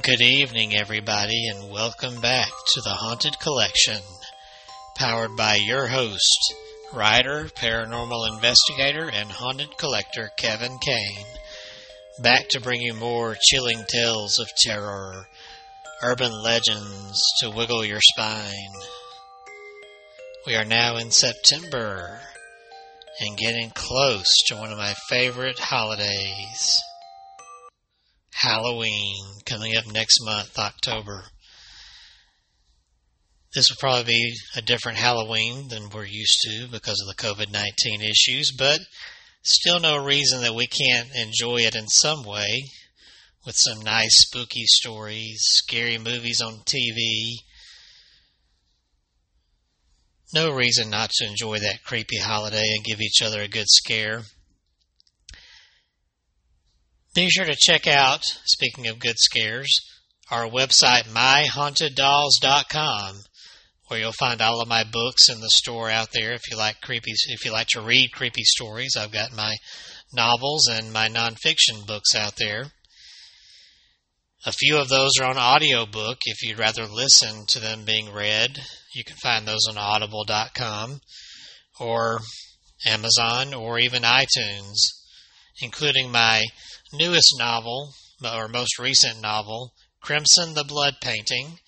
Good evening, everybody, and welcome back to the Haunted Collection, powered by your host, writer, paranormal investigator, and haunted collector Kevin Kane. Back to bring you more chilling tales of terror, urban legends to wiggle your spine. We are now in September and getting close to one of my favorite holidays. Halloween coming up next month, October. This will probably be a different Halloween than we're used to because of the COVID 19 issues, but still no reason that we can't enjoy it in some way with some nice spooky stories, scary movies on TV. No reason not to enjoy that creepy holiday and give each other a good scare. Be sure to check out, speaking of good scares, our website, myhaunteddolls.com, where you'll find all of my books in the store out there. If you like creepy, if you like to read creepy stories, I've got my novels and my nonfiction books out there. A few of those are on audiobook. If you'd rather listen to them being read, you can find those on audible.com or Amazon or even iTunes, including my newest novel, or most recent novel, Crimson the Blood Painting,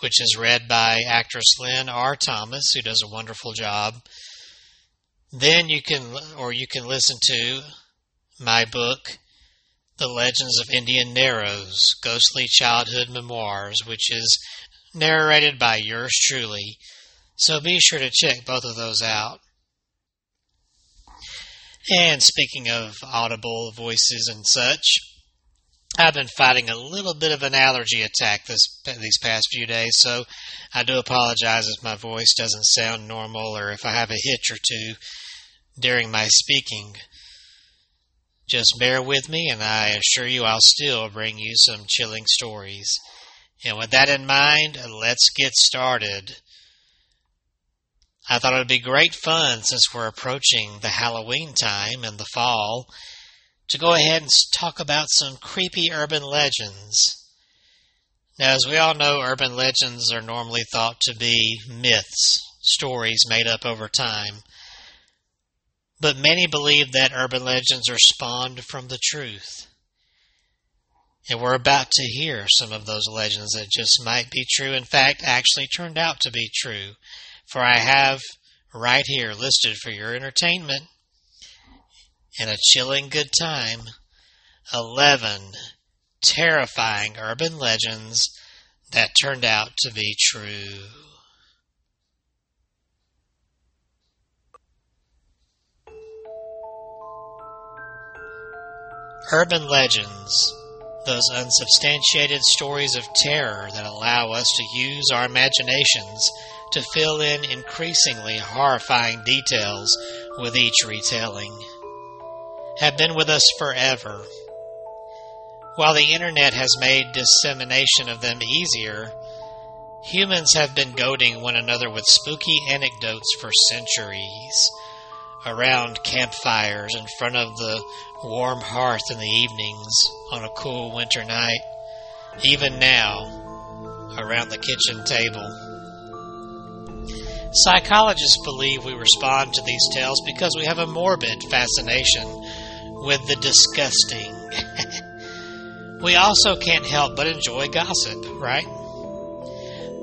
which is read by actress Lynn R. Thomas, who does a wonderful job. Then you can, or you can listen to my book, The Legends of Indian Narrows Ghostly Childhood Memoirs, which is narrated by yours truly. So be sure to check both of those out. And speaking of audible voices and such, I've been fighting a little bit of an allergy attack this these past few days, so I do apologize if my voice doesn't sound normal or if I have a hitch or two during my speaking. Just bear with me, and I assure you I'll still bring you some chilling stories. And with that in mind, let's get started. I thought it would be great fun since we're approaching the Halloween time and the fall to go ahead and talk about some creepy urban legends. Now, as we all know, urban legends are normally thought to be myths, stories made up over time. But many believe that urban legends are spawned from the truth. And we're about to hear some of those legends that just might be true, in fact, actually turned out to be true for I have right here listed for your entertainment and a chilling good time 11 terrifying urban legends that turned out to be true. Urban legends, those unsubstantiated stories of terror that allow us to use our imaginations to fill in increasingly horrifying details with each retelling, have been with us forever. While the internet has made dissemination of them easier, humans have been goading one another with spooky anecdotes for centuries. Around campfires in front of the warm hearth in the evenings on a cool winter night, even now, around the kitchen table. Psychologists believe we respond to these tales because we have a morbid fascination with the disgusting. we also can't help but enjoy gossip, right?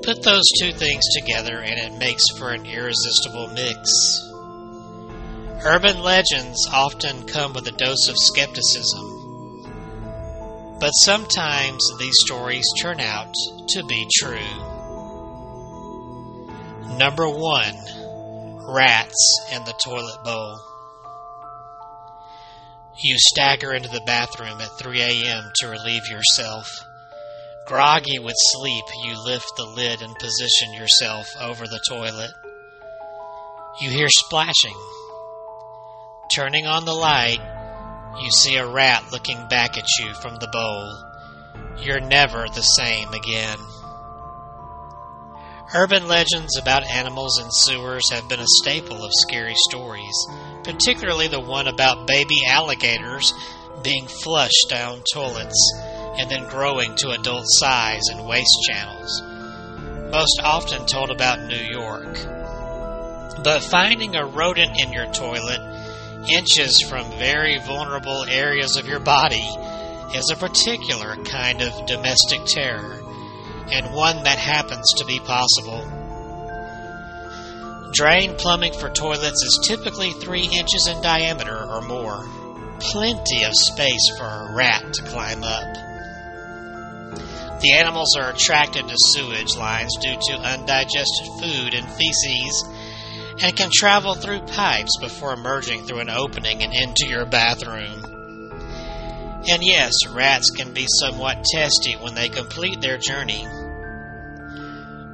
Put those two things together and it makes for an irresistible mix. Urban legends often come with a dose of skepticism, but sometimes these stories turn out to be true. Number one, rats in the toilet bowl. You stagger into the bathroom at 3 a.m. to relieve yourself. Groggy with sleep, you lift the lid and position yourself over the toilet. You hear splashing. Turning on the light, you see a rat looking back at you from the bowl. You're never the same again. Urban legends about animals in sewers have been a staple of scary stories, particularly the one about baby alligators being flushed down toilets and then growing to adult size in waste channels, most often told about New York. But finding a rodent in your toilet inches from very vulnerable areas of your body is a particular kind of domestic terror, and one that happens to be possible. Drain plumbing for toilets is typically 3 inches in diameter or more. Plenty of space for a rat to climb up. The animals are attracted to sewage lines due to undigested food and feces and can travel through pipes before emerging through an opening and into your bathroom. And yes, rats can be somewhat testy when they complete their journey.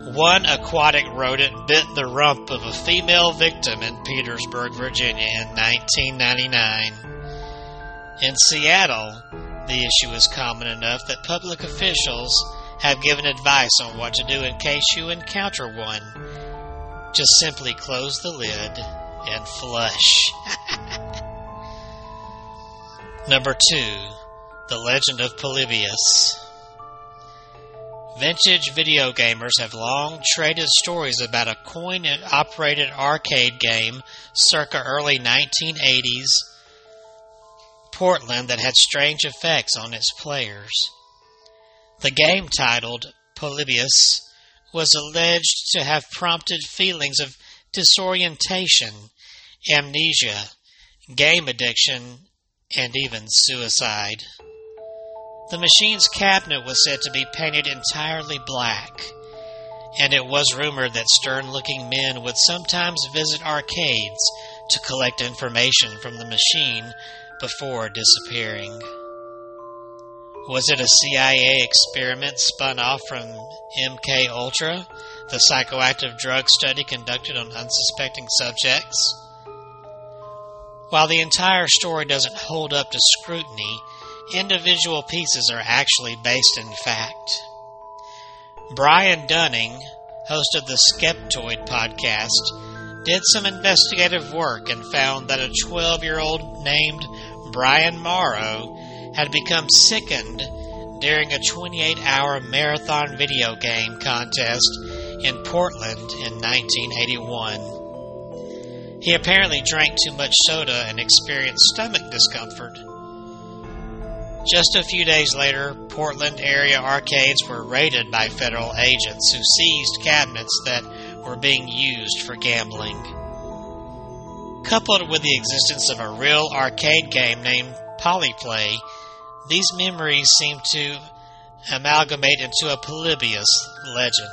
One aquatic rodent bit the rump of a female victim in Petersburg, Virginia in 1999. In Seattle, the issue is common enough that public officials have given advice on what to do in case you encounter one. Just simply close the lid and flush. Number two, The Legend of Polybius. Vintage video gamers have long traded stories about a coin operated arcade game circa early 1980s Portland that had strange effects on its players. The game titled Polybius was alleged to have prompted feelings of disorientation, amnesia, game addiction, and even suicide. The machine's cabinet was said to be painted entirely black, and it was rumored that stern looking men would sometimes visit arcades to collect information from the machine before disappearing. Was it a CIA experiment spun off from MK Ultra, the psychoactive drug study conducted on unsuspecting subjects? While the entire story doesn't hold up to scrutiny, individual pieces are actually based in fact. Brian Dunning, host of the Skeptoid podcast, did some investigative work and found that a 12 year old named Brian Mauro had become sickened during a 28 hour marathon video game contest in Portland in 1981. He apparently drank too much soda and experienced stomach discomfort. Just a few days later, Portland area arcades were raided by federal agents who seized cabinets that were being used for gambling. Coupled with the existence of a real arcade game named Polyplay, these memories seem to amalgamate into a Polybius legend.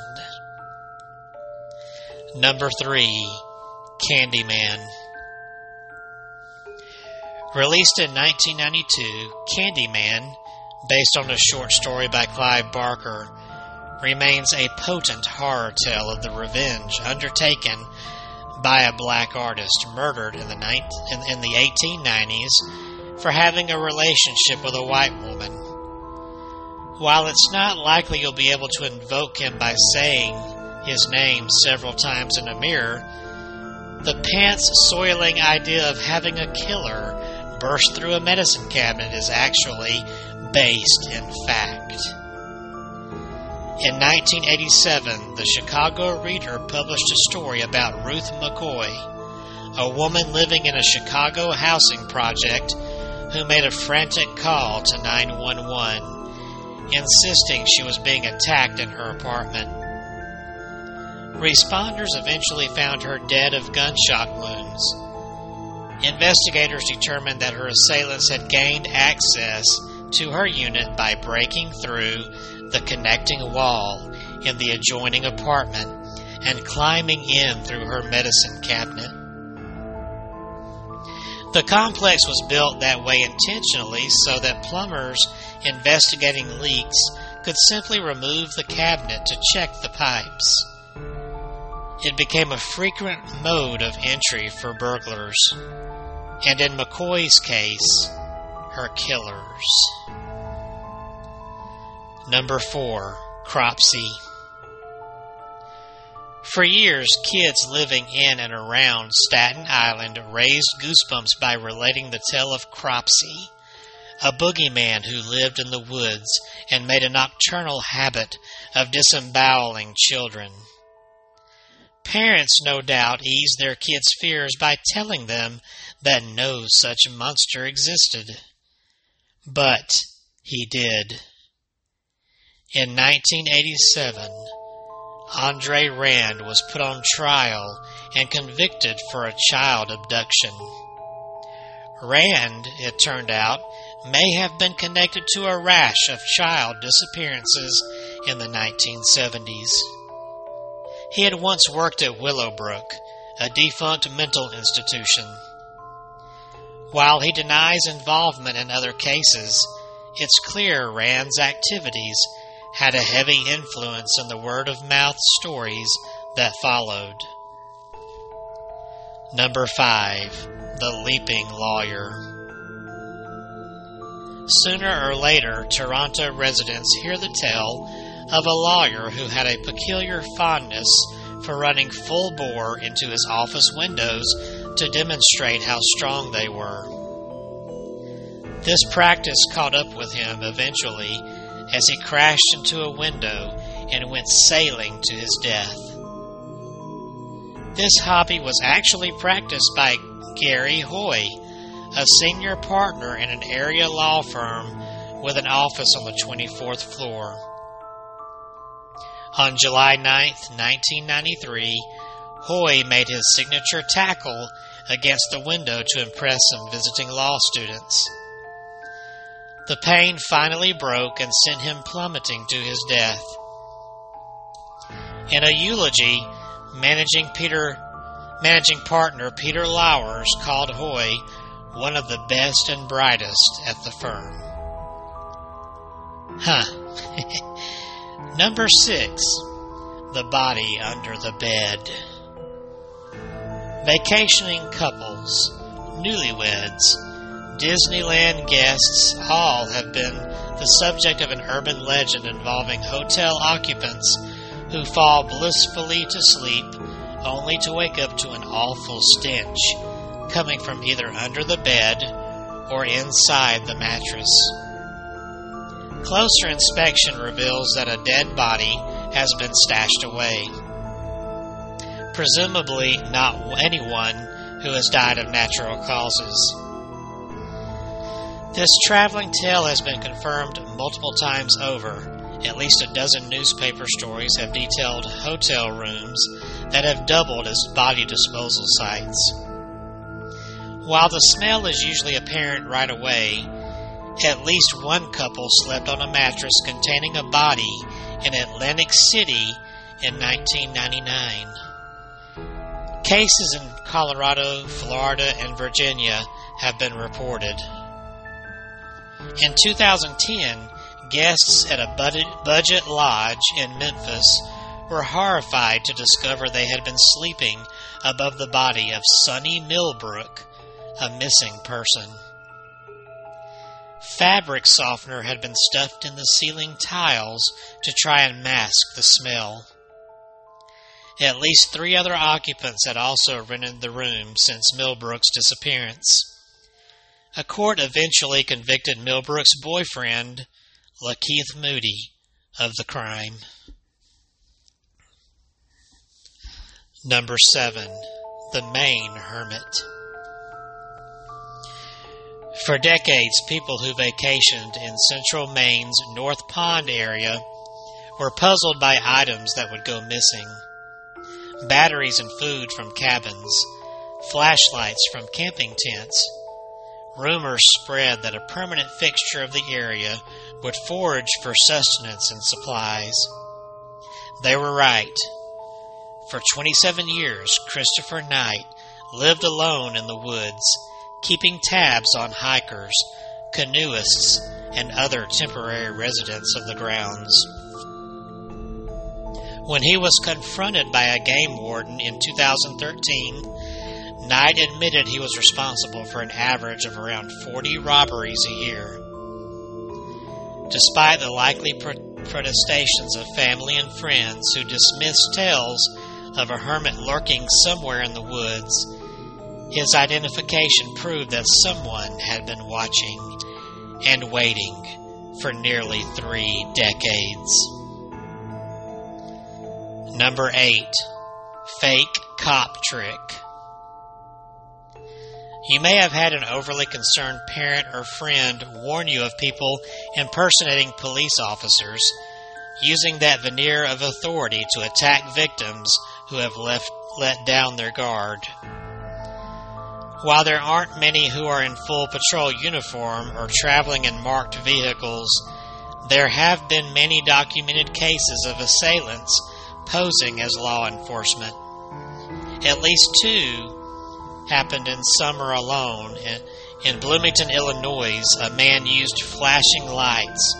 Number 3 Candyman Released in 1992, Candyman, based on a short story by Clive Barker, remains a potent horror tale of the revenge undertaken by a black artist murdered in the, in, in the 1890s for having a relationship with a white woman. While it's not likely you'll be able to invoke him by saying his name several times in a mirror, the pants soiling idea of having a killer burst through a medicine cabinet is actually based in fact. In 1987, the Chicago Reader published a story about Ruth McCoy, a woman living in a Chicago housing project who made a frantic call to 911, insisting she was being attacked in her apartment. Responders eventually found her dead of gunshot wounds Investigators determined that her assailants had gained access to her unit by breaking through the connecting wall in the adjoining apartment and climbing in through her medicine cabinet. The complex was built that way intentionally so that plumbers investigating leaks could simply remove the cabinet to check the pipes. It became a frequent mode of entry for burglars and in McCoy's case, her killers. Number 4. Cropsey. For years, kids living in and around Staten Island raised goosebumps by relating the tale of Cropsey, a boogeyman who lived in the woods and made a nocturnal habit of disemboweling children. Parents, no doubt, eased their kids' fears by telling them that no such monster existed. But he did. In 1987, Andre Rand was put on trial and convicted for a child abduction. Rand, it turned out, may have been connected to a rash of child disappearances in the 1970s. He had once worked at Willowbrook, a defunct mental institution. While he denies involvement in other cases, it's clear Rand's activities had a heavy influence on the word of mouth stories that followed. Number 5. The Leaping Lawyer. Sooner or later, Toronto residents hear the tale of a lawyer who had a peculiar fondness for running full bore into his office windows to demonstrate how strong they were. This practice caught up with him eventually as he crashed into a window and went sailing to his death. This hobby was actually practiced by Gary Hoy, a senior partner in an area law firm with an office on the 24th floor. On July 9, 1993, Hoy made his signature tackle against the window to impress some visiting law students. The pane finally broke and sent him plummeting to his death. In a eulogy, managing Peter managing partner Peter Lauwers called Hoy one of the best and brightest at the firm. Huh. Number six, the body under the bed. Vacationing couples, newlyweds, Disneyland guests all have been the subject of an urban legend involving hotel occupants who fall blissfully to sleep only to wake up to an awful stench coming from either under the bed or inside the mattress. Closer inspection reveals that a dead body has been stashed away. Presumably, not anyone who has died of natural causes. This traveling tale has been confirmed multiple times over. At least a dozen newspaper stories have detailed hotel rooms that have doubled as body disposal sites. While the smell is usually apparent right away, at least one couple slept on a mattress containing a body in Atlantic City in 1999. Cases in Colorado, Florida, and Virginia have been reported. In 2010, guests at a budget lodge in Memphis were horrified to discover they had been sleeping above the body of Sonny Millbrook, a missing person. Fabric softener had been stuffed in the ceiling tiles to try and mask the smell. At least three other occupants had also rented the room since Millbrook's disappearance. A court eventually convicted Millbrook's boyfriend, Lakeith Moody, of the crime. Number 7. The Maine Hermit. For decades, people who vacationed in central Maine's North Pond area were puzzled by items that would go missing batteries and food from cabins, flashlights from camping tents. Rumors spread that a permanent fixture of the area would forage for sustenance and supplies. They were right. For 27 years, Christopher Knight lived alone in the woods keeping tabs on hikers, canoeists, and other temporary residents of the grounds. When he was confronted by a game warden in 2013, Knight admitted he was responsible for an average of around 40 robberies a year. Despite the likely protestations of family and friends who dismissed tales of a hermit lurking somewhere in the woods, his identification proved that someone had been watching, and waiting for nearly three decades. Number 8. Fake Cop Trick. You may have had an overly concerned parent or friend warn you of people impersonating police officers, using that veneer of authority to attack victims who have left, let down their guard. While there aren't many who are in full patrol uniform or traveling in marked vehicles, there have been many documented cases of assailants posing as law enforcement. At least two happened in summer alone. In Bloomington, Illinois, a man used flashing lights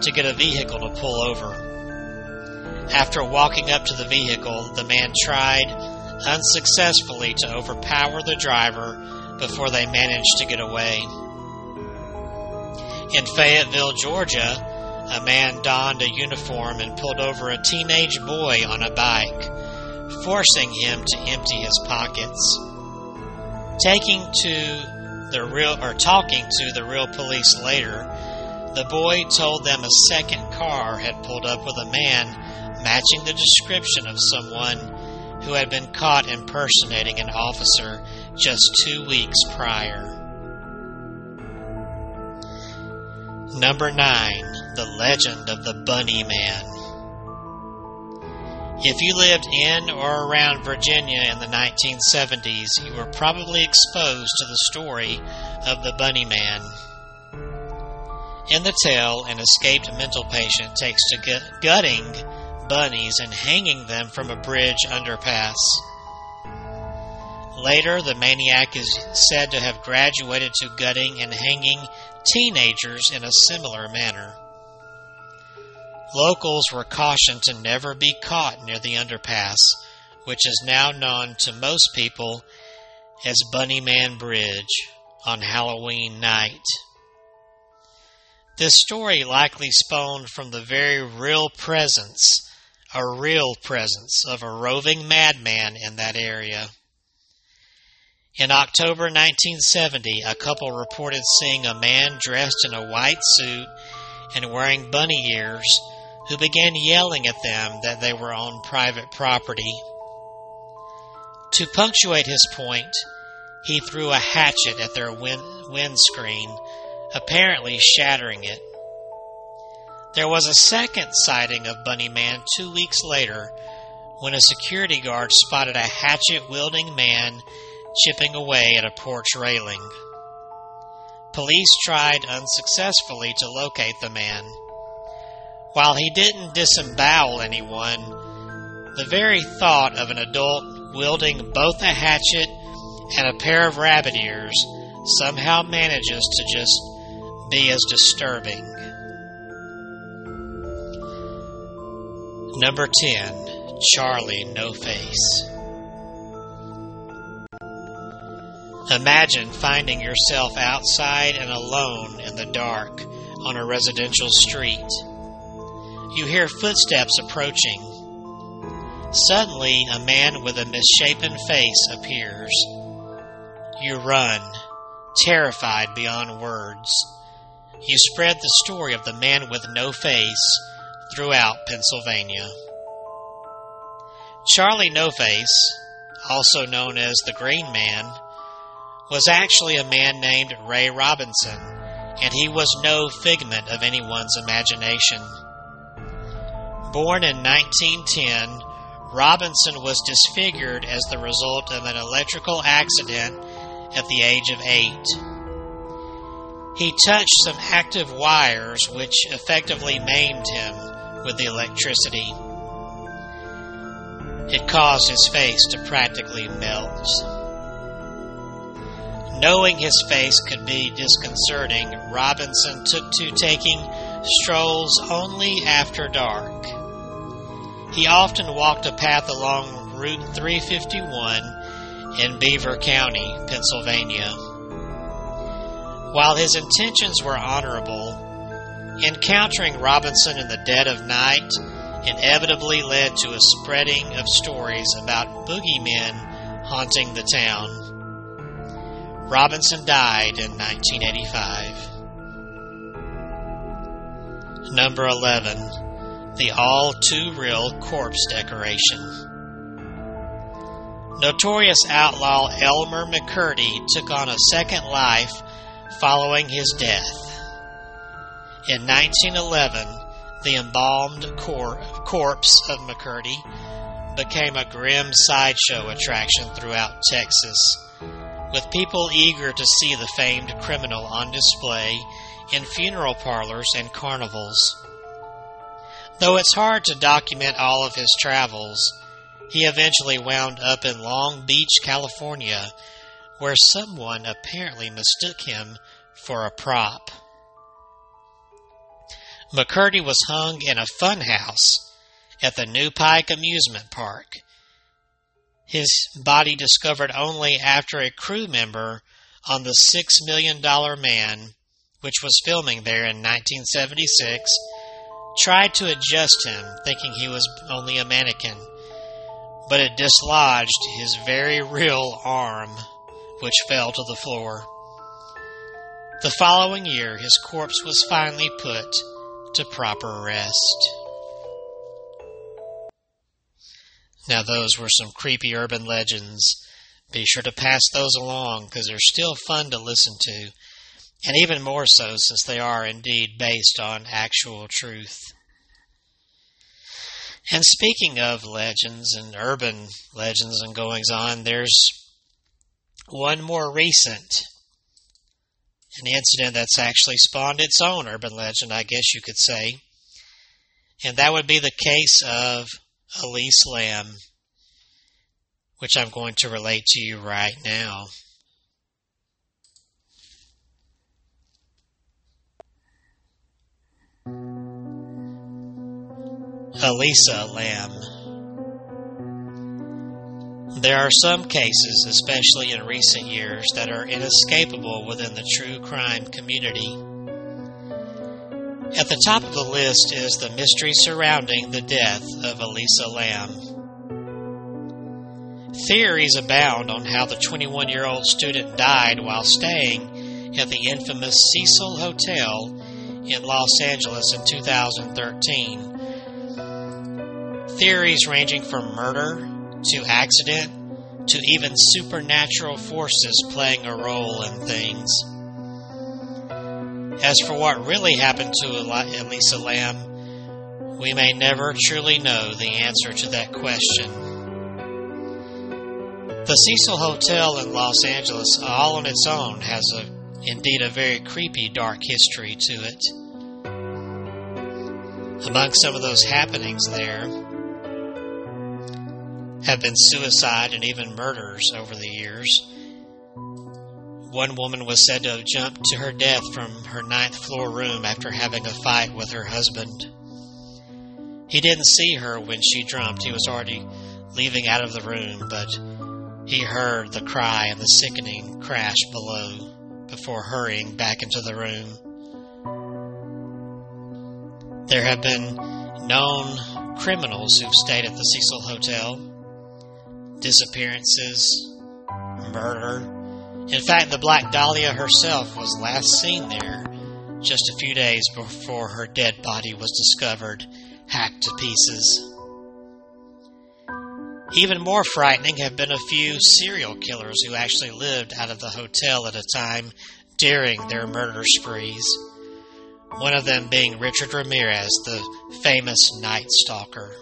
to get a vehicle to pull over. After walking up to the vehicle, the man tried unsuccessfully to overpower the driver before they managed to get away. In Fayetteville, Georgia, a man donned a uniform and pulled over a teenage boy on a bike, forcing him to empty his pockets taking to the real or talking to the real police later, the boy told them a second car had pulled up with a man matching the description of someone who had been caught impersonating an officer just two weeks prior. Number 9. The Legend of the Bunny Man. If you lived in or around Virginia in the 1970s, you were probably exposed to the story of the Bunny Man. In the tale, an escaped mental patient takes to gutting bunnies and hanging them from a bridge underpass. Later, the maniac is said to have graduated to gutting and hanging teenagers in a similar manner. Locals were cautioned to never be caught near the underpass, which is now known to most people as Bunnyman Bridge on Halloween night. This story likely spawned from the very real presence, a real presence, of a roving madman in that area. In October 1970, a couple reported seeing a man dressed in a white suit and wearing bunny ears who began yelling at them that they were on private property. To punctuate his point, he threw a hatchet at their wind- windscreen, apparently shattering it. There was a second sighting of Bunny Man two weeks later when a security guard spotted a hatchet wielding man chipping away at a porch railing. Police tried unsuccessfully to locate the man. While he didn't disembowel anyone, the very thought of an adult wielding both a hatchet and a pair of rabbit ears somehow manages to just be as disturbing. Number 10 Charlie No Face. Imagine finding yourself outside and alone in the dark on a residential street. You hear footsteps approaching. Suddenly, a man with a misshapen face appears. You run, terrified beyond words. You spread the story of the man with no face throughout Pennsylvania. Charlie No Face, also known as the Green Man, was actually a man named Ray Robinson, and he was no figment of anyone's imagination. Born in 1910, Robinson was disfigured as the result of an electrical accident at the age of eight. He touched some active wires which effectively maimed him with the electricity. It caused his face to practically melt. Knowing his face could be disconcerting, Robinson took to taking strolls only after dark. He often walked a path along Route 351 in Beaver County, Pennsylvania. While his intentions were honorable, encountering Robinson in the dead of night inevitably led to a spreading of stories about boogeymen haunting the town. Robinson died in 1985. Number 11. The All Too Real Corpse Decoration. Notorious outlaw Elmer McCurdy took on a second life following his death. In 1911, the embalmed cor- corpse of McCurdy became a grim sideshow attraction throughout Texas, with people eager to see the famed criminal on display in funeral parlors and carnivals. Though it's hard to document all of his travels, he eventually wound up in Long Beach, California, where someone apparently mistook him for a prop. McCurdy was hung in a funhouse at the Nu-Pike Amusement Park. His body discovered only after a crew member on the Six Million Dollar Man which was filming there in 1976, tried to adjust him, thinking he was only a mannequin, but it dislodged his very real arm, which fell to the floor. The following year, his corpse was finally put to proper rest. Now, those were some creepy urban legends. Be sure to pass those along because they're still fun to listen to and even more so since they are indeed based on actual truth. And speaking of legends and urban legends and goings on, there's one more recent, an incident that's actually spawned its own urban legend, I guess you could say. And that would be the case of Elise Lam, which I'm going to relate to you right now. Elisa Lam. There are some cases, especially in recent years, that are inescapable within the true crime community. At the top of the list is the mystery surrounding the death of Elisa Lam. Theories abound on how the 21 year old student died while staying at the infamous Cecil Hotel in Los Angeles in 2013 theories ranging from murder to accident to even supernatural forces playing a role in things. As for what really happened to Elisa Lam, we may never truly know the answer to that question. The Cecil Hotel in Los Angeles, all on its own, has a, indeed a very creepy, dark history to it. Among some of those happenings there, have been suicide and even murders over the years. One woman was said to have jumped to her death from her ninth floor room after having a fight with her husband. He didn't see her when she jumped, he was already leaving out of the room, but he heard the cry and the sickening crash below before hurrying back into the room. There have been known criminals who've stayed at the Cecil Hotel disappearances, murder. In fact, the Black Dahlia herself was last seen there just a few days before her dead body was discovered, hacked to pieces. Even more frightening have been a few serial killers who actually lived out of the hotel at a time during their murder sprees. One of them being Richard Ramirez, the famous Night Stalker.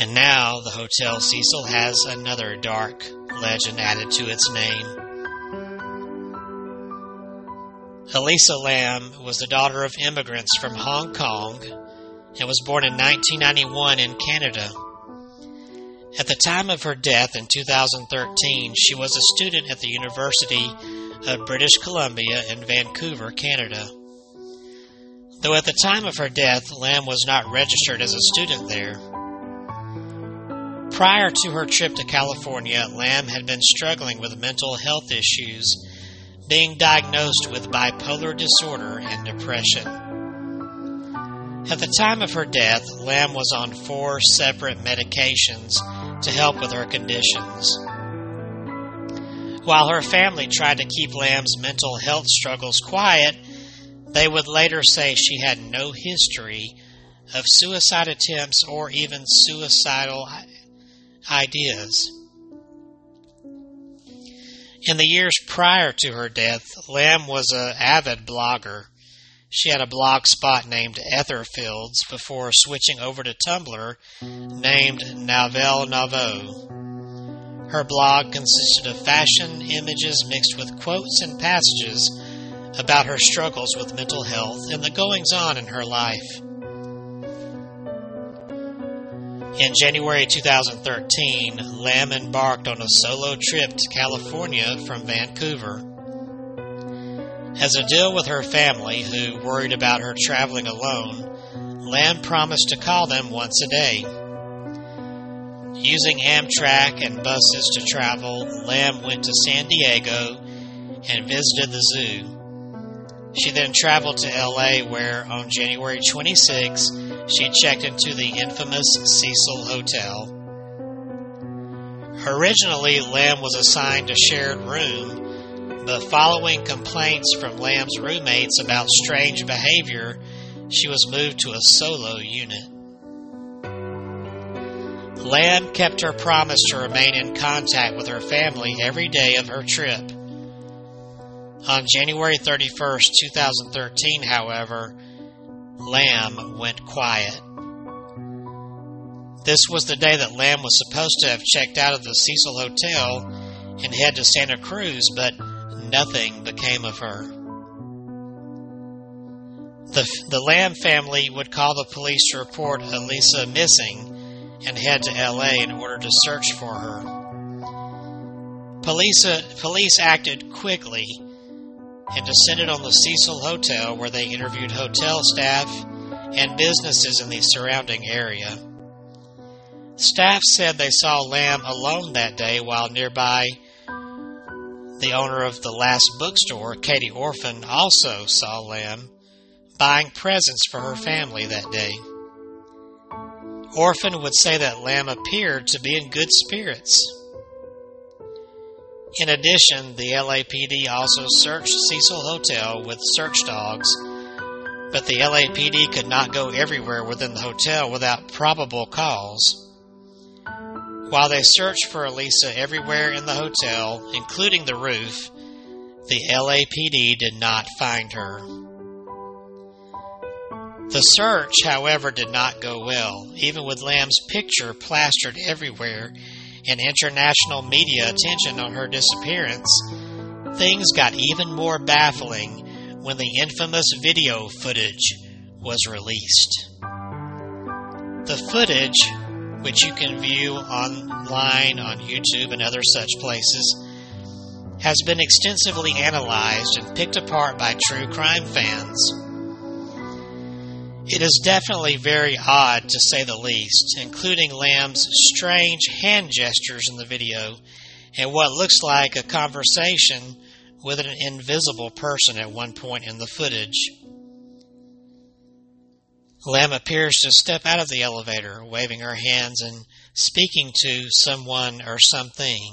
And now the Hotel Cecil has another dark legend added to its name. Elisa Lam was the daughter of immigrants from Hong Kong and was born in 1991 in Canada. At the time of her death in 2013, she was a student at the University of British Columbia in Vancouver, Canada. Though at the time of her death, Lam was not registered as a student there. Prior to her trip to California, Lam had been struggling with mental health issues, being diagnosed with bipolar disorder and depression. At the time of her death, Lam was on four separate medications to help with her conditions. While her family tried to keep Lam's mental health struggles quiet, They would later say she had no history of suicide attempts or even suicidal ideas. In the years prior to her death, Lam was an avid blogger. She had a blog spot named Etherfields before switching over to Tumblr named Nouvelle Nouveau. Her blog consisted of fashion images mixed with quotes and passages about her struggles with mental health and the goings on in her life. In January 2013, Lam embarked on a solo trip to California from Vancouver. As a deal with her family, who worried about her traveling alone, Lam promised to call them once a day. Using Amtrak and buses to travel, Lam went to San Diego and visited the zoo. She then traveled to LA, where on January 26 she checked into the infamous Cecil Hotel. Originally, Lam was assigned a shared room, but following complaints from Lam's roommates about strange behavior, she was moved to a solo unit. Lam kept her promise to remain in contact with her family every day of her trip. On January 31, 2013, however, Lam went quiet. This was the day that Lam was supposed to have checked out of the Cecil Hotel and head to Santa Cruz, but nothing became of her. The, the Lam family would call the police to report Elisa missing and head to LA in order to search for her. Police, uh, police acted quickly and descended on the Cecil Hotel, where they interviewed hotel staff and businesses in the surrounding area. Staff said they saw Lam alone that day while nearby the owner of the last bookstore, Katie Orphan, also saw Lam buying presents for her family that day. Orphan would say that Lam appeared to be in good spirits in addition, the LAPD also searched Cecil Hotel with search dogs, but the LAPD could not go everywhere within the hotel without probable cause. While they searched for Elisa everywhere in the hotel, including the roof, the LAPD did not find her. The search, however, did not go well, even with Lam's picture plastered everywhere and international media attention on her disappearance, things got even more baffling when the infamous video footage was released. The footage, which you can view online on YouTube and other such places, has been extensively analyzed and picked apart by true crime fans. It is definitely very odd to say the least, including Lam's strange hand gestures in the video and what looks like a conversation with an invisible person at one point in the footage. Lam appears to step out of the elevator, waving her hands and speaking to someone or something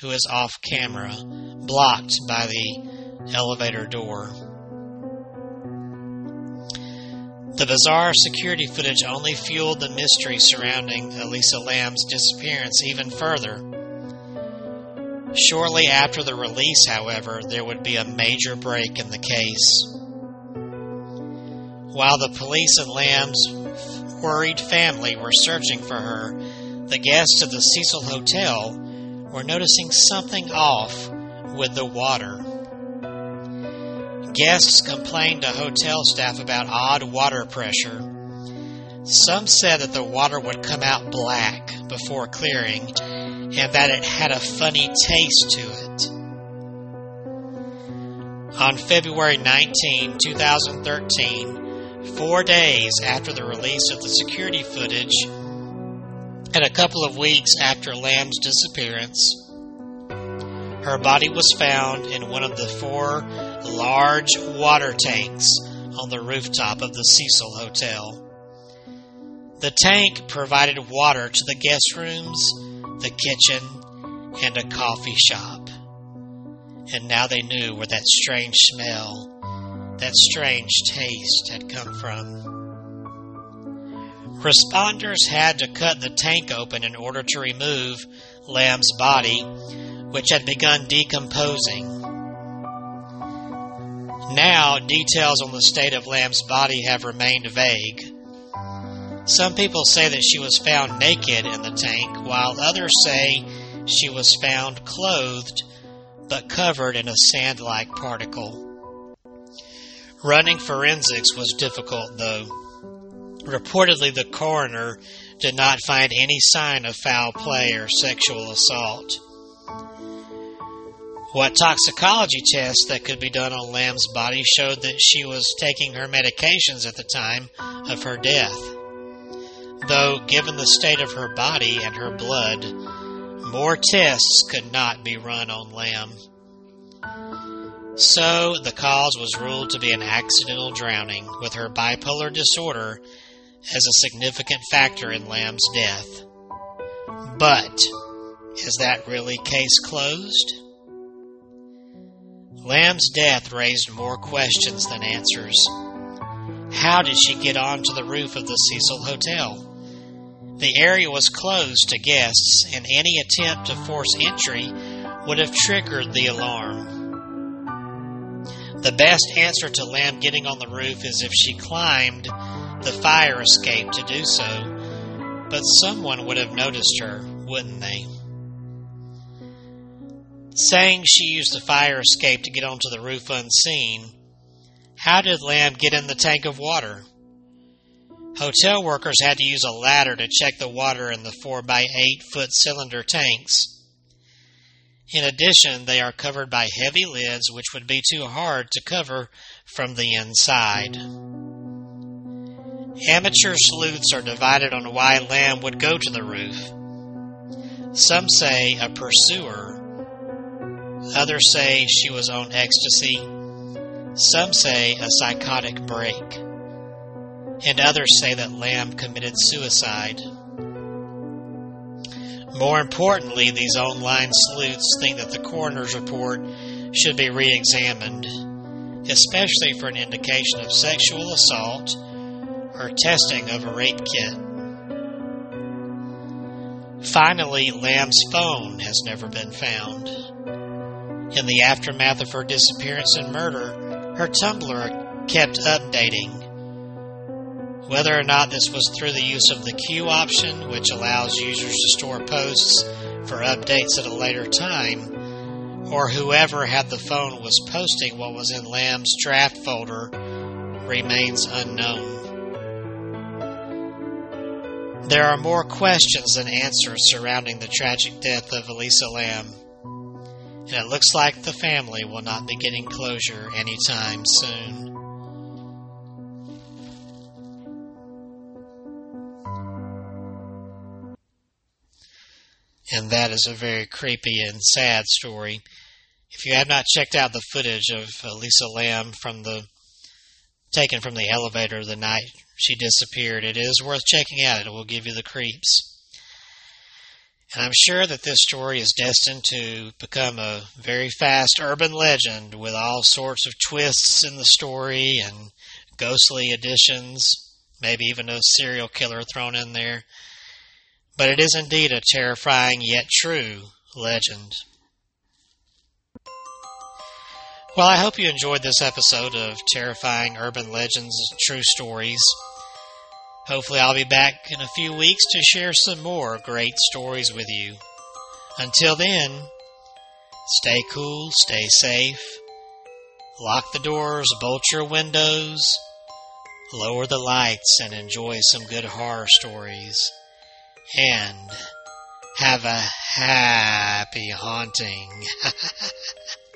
who is off camera, blocked by the elevator door. The bizarre security footage only fueled the mystery surrounding Elisa Lam's disappearance even further. Shortly after the release, however, there would be a major break in the case. While the police and Lam's worried family were searching for her, the guests of the Cecil Hotel were noticing something off with the water. Guests complained to hotel staff about odd water pressure. Some said that the water would come out black before clearing and that it had a funny taste to it. On February 19, 2013, four days after the release of the security footage, and a couple of weeks after Lam's disappearance, her body was found in one of the four large water tanks on the rooftop of the Cecil Hotel. The tank provided water to the guest rooms, the kitchen, and a coffee shop. And now they knew where that strange smell that strange taste had come from. Responders had to cut the tank open in order to remove Lam's body, which had begun decomposing. Now, details on the state of Lam's body have remained vague. Some people say that she was found naked in the tank, while others say she was found clothed but covered in a sand like particle. Running forensics was difficult, though. Reportedly, the coroner did not find any sign of foul play or sexual assault. What toxicology tests that could be done on Lam's body showed that she was taking her medications at the time of her death. Though, given the state of her body and her blood, more tests could not be run on Lam. So, the cause was ruled to be an accidental drowning, with her bipolar disorder as a significant factor in Lam's death. But, is that really case closed? Lam's death raised more questions than answers. How did she get onto the roof of the Cecil Hotel? The area was closed to guests, and any attempt to force entry would have triggered the alarm. The best answer to Lam getting on the roof is if she climbed the fire escape to do so, but someone would have noticed her, wouldn't they? Saying she used the fire escape to get onto the roof unseen, how did Lam get in the tank of water? Hotel workers had to use a ladder to check the water in the 4 by 8 foot cylinder tanks. In addition, they are covered by heavy lids, which would be too hard to cover from the inside. Amateur sleuths are divided on why Lam would go to the roof. Some say a pursuer, others say she was on ecstasy, some say a psychotic break, and others say that Lam committed suicide. More importantly, these online sleuths think that the coroner's report should be re examined, especially for an indication of sexual assault or testing of a rape kit. Finally, Lam's phone has never been found. In the aftermath of her disappearance and murder, her Tumblr kept updating. Whether or not this was through the use of the queue option, which allows users to store posts for updates at a later time, or whoever had the phone was posting what was in Lam's draft folder, remains unknown. There are more questions than answers surrounding the tragic death of Elisa Lam, and it looks like the family will not be getting closure anytime soon. And that is a very creepy and sad story. If you have not checked out the footage of uh, Elisa Lam from the taken from the elevator the night she disappeared. It is worth checking out. It will give you the creeps. And I'm sure that this story is destined to become a very fast urban legend with all sorts of twists in the story and ghostly additions, maybe even a serial killer thrown in there. But it is indeed a terrifying yet true legend. Well, I hope you enjoyed this episode of Terrifying Urban Legends True Stories. Hopefully, I'll be back in a few weeks to share some more great stories with you. Until then, stay cool, stay safe, lock the doors, bolt your windows, lower the lights, and enjoy some good horror stories. And have a happy haunting.